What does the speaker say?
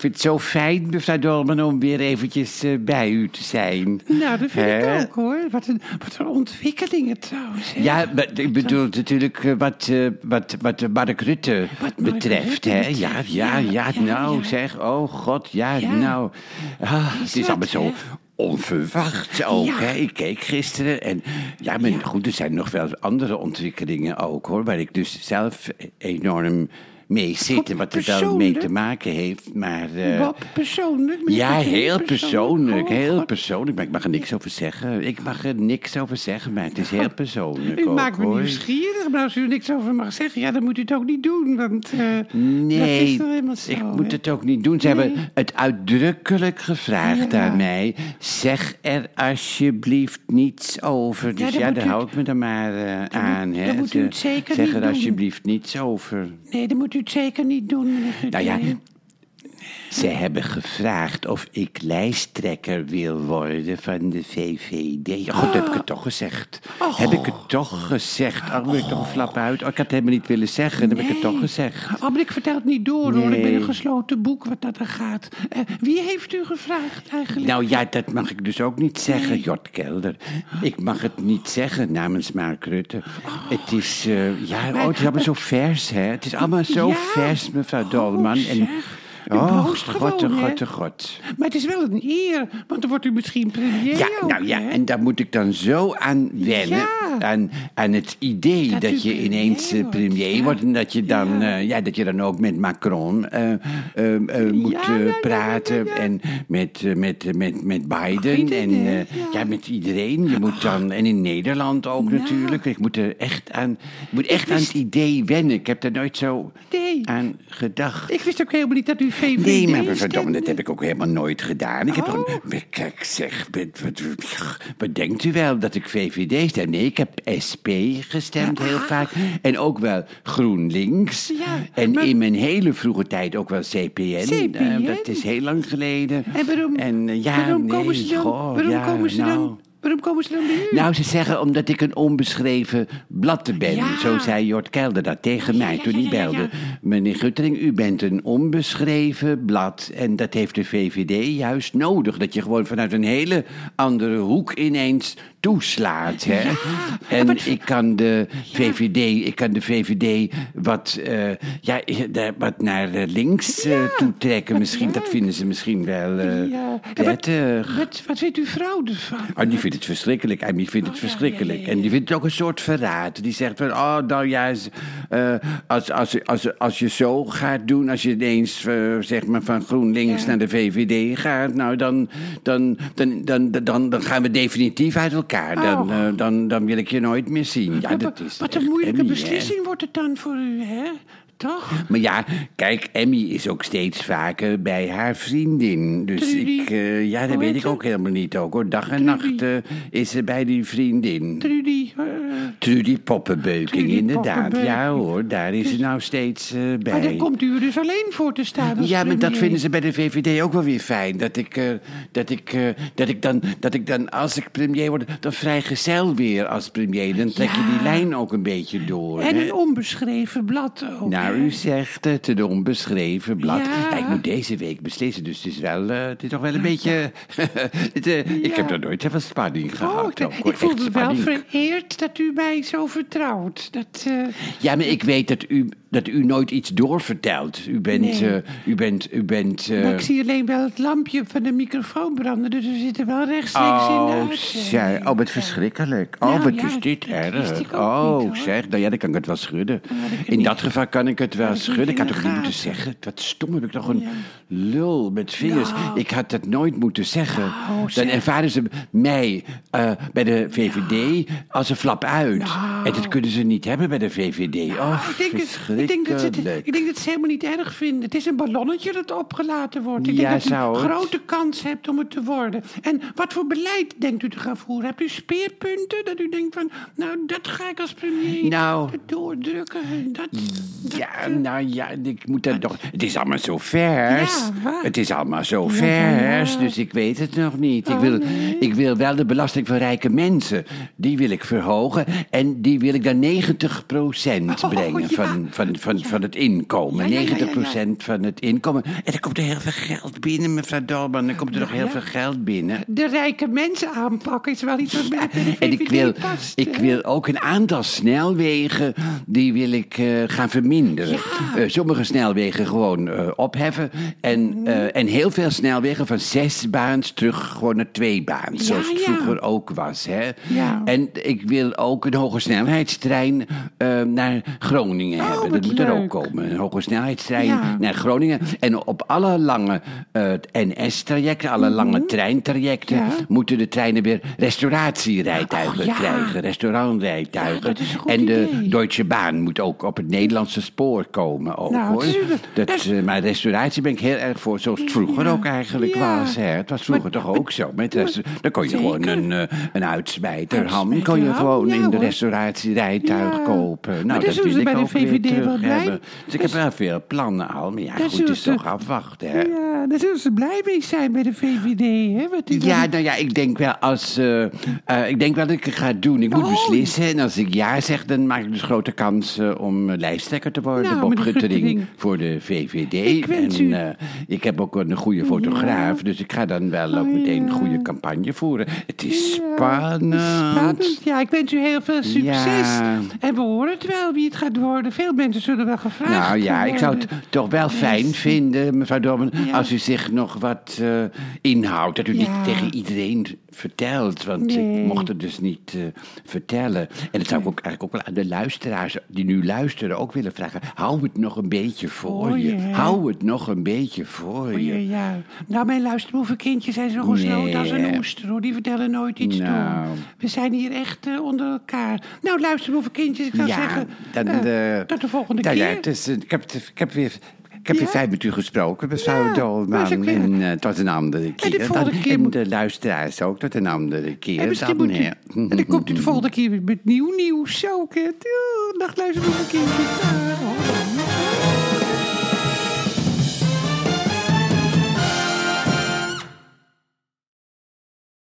ik vind het zo fijn, mevrouw Dolman, om weer eventjes eh, bij u te zijn. Nou, dat vind ik ook hoor. Wat een, wat een ontwikkelingen trouwens. hè? Ja, maar ik bedoel natuurlijk eh, wat, eh, wat, wat Mark Rutte Wat Mark betreft. Rutte hè? betreft, Ja, ja, ja, nou ja. zeg, oh god, ja, Ja. nou. Ah, het is wat, allemaal zo hè? onverwacht ook. Ja. Hè? Ik keek gisteren en ja, maar goed, er zijn nog wel andere ontwikkelingen ook hoor, waar ik dus zelf enorm mee zit en wat er wel mee te maken heeft. Maar eh, Wat persoonlijk? ja, heel persoonlijk, Oh, heel persoonlijk. Maar ik mag er niks over zeggen. Ik mag er niks over zeggen, maar het is heel persoonlijk U ook, maakt me hoor. nieuwsgierig, maar als u er niks over mag zeggen, ja, dan moet u het ook niet doen. Want eh, dat Nee, is helemaal zo. ik hè? moet het ook niet doen. Ze hebben het uitdrukkelijk gevraagd Ja. aan mij. Zeg er alsjeblieft niets over. Dus dan ja, moet daar u- hou ik me dan maar eh, aan. hè. dan moet u het zeker Zeg niet er alsjeblieft niets over. Nee, dan moet u het zeker niet doen, meneer Nou ja. Ze hebben gevraagd of ik lijsttrekker wil worden van de VVD. Goed, heb ik het toch gezegd. Heb ik het toch gezegd. Oh, ben ik toch een flap uit. Oh, ik had het helemaal niet willen zeggen. Dan heb ik het toch gezegd. Oh, maar ik vertel het niet door, hoor. Ik ben een gesloten boek wat dat er gaat. Eh, wie heeft u gevraagd eigenlijk? Nou ja, dat mag ik dus ook niet zeggen, Jort Kelder. Ik mag het niet zeggen namens Mark Rutte. Het is, eh, ja, oh, het is allemaal zo vers, hè. Het is allemaal zo Ja. vers, mevrouw Oh, Dolman. En, zeg. U oh, gewoon, hè? god, god. Maar het is wel een eer, want dan wordt u misschien premier Ja, ook, nou ja, hè? en daar moet ik dan zo aan wennen. Ja. Aan, aan het idee Dat je ineens premier eh, wordt, premier ja. wordt. En dat je dan, Ja. eh, ja, dat je dan ook met Macron eh, eh, moet Ja, ja, ja, ja, praten. ja, ja. En met, eh, met, met, met Biden. En ja. ja. met iedereen. Je moet dan, en in Nederland ook Ja. natuurlijk. Ik moet er echt aan, ik moet echt aan wist- het idee wennen. Ik heb er nooit zo Nee. aan gedacht. Ik wist ook helemaal niet dat u VVD Nee, maar verdomme, dat heb ik ook helemaal nooit gedaan. Ik heb Oh. toch... een- Kijk, zeg, wat, wat, wat denkt u wel dat ik VVD stem? Nee, ik heb SP gestemd heel vaak. En ook wel GroenLinks. Ja, en maar- in mijn hele vroege tijd ook wel CPN. CPN? Eh, dat is heel lang geleden. En waarom, En, eh, ja, waarom nee, komen ze dan, goh, waarom ja, komen ze nou. dan, waarom komen ze dan bij u? Nou, ze zeggen omdat ik een onbeschreven blad ben. Ja. Zo zei Jort Kelder dat tegen mij ja, toen hij belde. Meneer Guttering, u bent een onbeschreven blad. En dat heeft de VVD juist nodig. Dat je gewoon vanuit een hele andere hoek ineens toeslaat. Hè? en ik kan de VVD, ik kan de VVD wat, eh, ja, daar- wat naar eh, links eh, toetrekken. Misschien, dat vinden ze misschien wel eh, Ja. Wat, prettig. wat, wat vindt uw vrouw ervan? Oh, die vindt het verschrikkelijk. En die vindt het Oh, ja, verschrikkelijk. ja, ja, ja. En die vindt het ook een soort verraad. Die zegt van, oh, nou ja, eh, als, als, als, als je zo gaat doen, als je ineens eh, zeg maar van GroenLinks Ja. naar de VVD gaat, nou dan, dan, dan, dan, dan, dan gaan we definitief uit elkaar. Dan, Oh. eh, dan, dan wil ik je nooit meer zien. Ja, dat wat- is wat een moeilijke hè. beslissing wordt het dan voor u, hè? Toch? Maar ja, kijk, Emmy is ook steeds vaker bij haar vriendin. Dus Trudy. ik, eh, ja, dat weet ik ook helemaal niet ook hoor. Dag en nacht eh, is ze bij die vriendin. Trudy, eh, Trudy Poppenbeuking, Trudy inderdaad. Poppenbeuking. Ja hoor, daar is ze nou steeds bij. maar dan komt u er dus alleen voor te staan ja, maar dat vinden ze bij de VVD ook wel weer fijn. Dat ik, dat ik, dat ik, dan, dat ik dan, als ik premier word, dan vrijgezel weer als premier. Dan trek je Ja. die lijn ook een beetje door. En hè. een onbeschreven blad ook. Nou, u zegt het, een onbeschreven blad. Ja. Ik moet deze week beslissen, dus het is wel, eh, het is toch wel een beetje... het, eh, Ik heb er nooit zoveel spanning gehad. Oh, ik, voel me wel vereerd dat u mij zo vertrouwt. Dat, eh, Ja, maar ik weet dat u, dat u nooit iets doorvertelt. U bent, Nee. eh, u bent, u bent... eh, maar ik zie alleen wel het lampje van de microfoon branden, dus we zitten wel rechtstreeks in de Oh, zeg, oh, wat verschrikkelijk. Oh, Nou, wat ja, is dit erg. oh, niet, zeg, nou ja, dan kan ik het wel schudden. In dat geval kan ik het wel schudden. Ik had toch niet moeten zeggen. Wat stom heb ik toch een lul met vingers. Nou. Ik had dat nooit moeten zeggen. Nou, dan ervaren ze mij eh, bij de VVD als een flap uit. Nou. En dat kunnen ze niet hebben bij de VVD. Oh, ik, denk het, ik, denk dat ze het, ik denk dat ze helemaal niet erg vinden. Het is een ballonnetje dat opgelaten wordt. Ik Ja, denk dat u zou een het. grote kans hebt om het te worden. En wat voor beleid denkt u te gaan voeren? Hebt u speerpunten dat u denkt van... nou, dat ga ik als premier Nou. doordrukken. en Dat, dat- Ja, nou ja, ik moet dat toch... Het is allemaal zo vers. Ja, het is allemaal zo vers, ja. dus ik weet het nog niet. ik, Oh, wil, nee. ik wil wel de belasting van rijke mensen. Die wil ik verhogen. En die wil ik dan 90 Oh, brengen ja. van, van, van, van het inkomen. Ja, ja, ja, ja, 90% van het inkomen. En er komt er heel veel geld binnen, mevrouw Dolman. Er komt er nog heel veel geld binnen. De rijke mensen aanpakken is wel iets wat bij de En ik wil, past. ik wil ook een aantal snelwegen, die wil ik eh, gaan verminderen. Eh, sommige snelwegen gewoon eh, opheffen. En, eh, en heel veel snelwegen van zes baans terug gewoon naar twee baans. Zoals het vroeger ook was. Hè? En ik wil ook een hoge snelheidstrein naar Groningen Oh, hebben. Moet er ook komen. Een hoge snelheidstrein Ja. naar Groningen. En op alle lange eh, NS-trajecten, alle lange treintrajecten... Mhm. Ja. moeten de treinen weer restauratierijtuigen Oh, krijgen. Restaurantrijtuigen. Is en de idee. Deutsche Bahn moet ook op het Nederlandse spoor komen. Ook, Nou, hoor. Dat, Dat is- eh, maar restauratie ben ik heel erg voor, zoals het vroeger ook eigenlijk was. Hè. Het was vroeger toch ook zo. Met dan kon je Zeker. gewoon een, eh, een uitsmijter ham kon je gewoon in de restauratierijtuig kopen. Nou, Maar dat zullen wil ze ik bij de VVD blij-. Dus ik heb wel veel plannen al. Maar ja, Daar goed, het is ze- toch afwachten. Hè. Ja, daar zullen ze blij mee zijn bij de VVD, hè? Wat Ja, nou ja, ik denk wel als. eh, eh, ik denk wel dat ik het ga doen. Ik moet Oh. beslissen. En als ik ja zeg, dan maak ik dus grote kans eh, om eh, lijsttrekker te worden. Nou, Bob Guttering voor de VVD. Ik wens en u- ik heb ook een goede fotograaf. Dus ik ga dan wel ook Oh, meteen een goede campagne voeren. Het is Ja, spannend. Spannend. Ja, ik wens u heel veel succes. Ja. En we horen het wel wie het gaat worden. Veel mensen zullen wel gevraagd Nou ja, ik zou het toch wel fijn vinden, mevrouw Dorman, als u zich nog wat eh, inhoudt. Dat u niet tegen iedereen vertelt, want Nee. ik mocht het dus niet eh, vertellen. En dat zou ik ook eigenlijk ook wel aan de luisteraars die nu luisteren ook willen vragen. Hou het nog een beetje voor je. Hou het nog een beetje voor je. ja. Nou, mijn luisterboevenkindjes zijn zo gesloten als een oester, hoor. Die vertellen nooit iets Nou. We zijn hier echt eh, onder elkaar. Nou, luisterboevenkindjes, ik zou Ja, zeggen... dan, eh, tot de volgende nou keer. Ja, ik, heb, ik heb weer... Ik heb Ja? weer vijf met u gesproken, mevrouw Ja, Dolman. was ik weer- En eh, het was een andere keer. de volgende Dan- keer en de luisteraars ook, tot een andere keer. En misschien dan, moet u, hè. en dan komt u de volgende keer met nieuw nieuws. Zo. Dag, luisterboevenkindjes. Dag.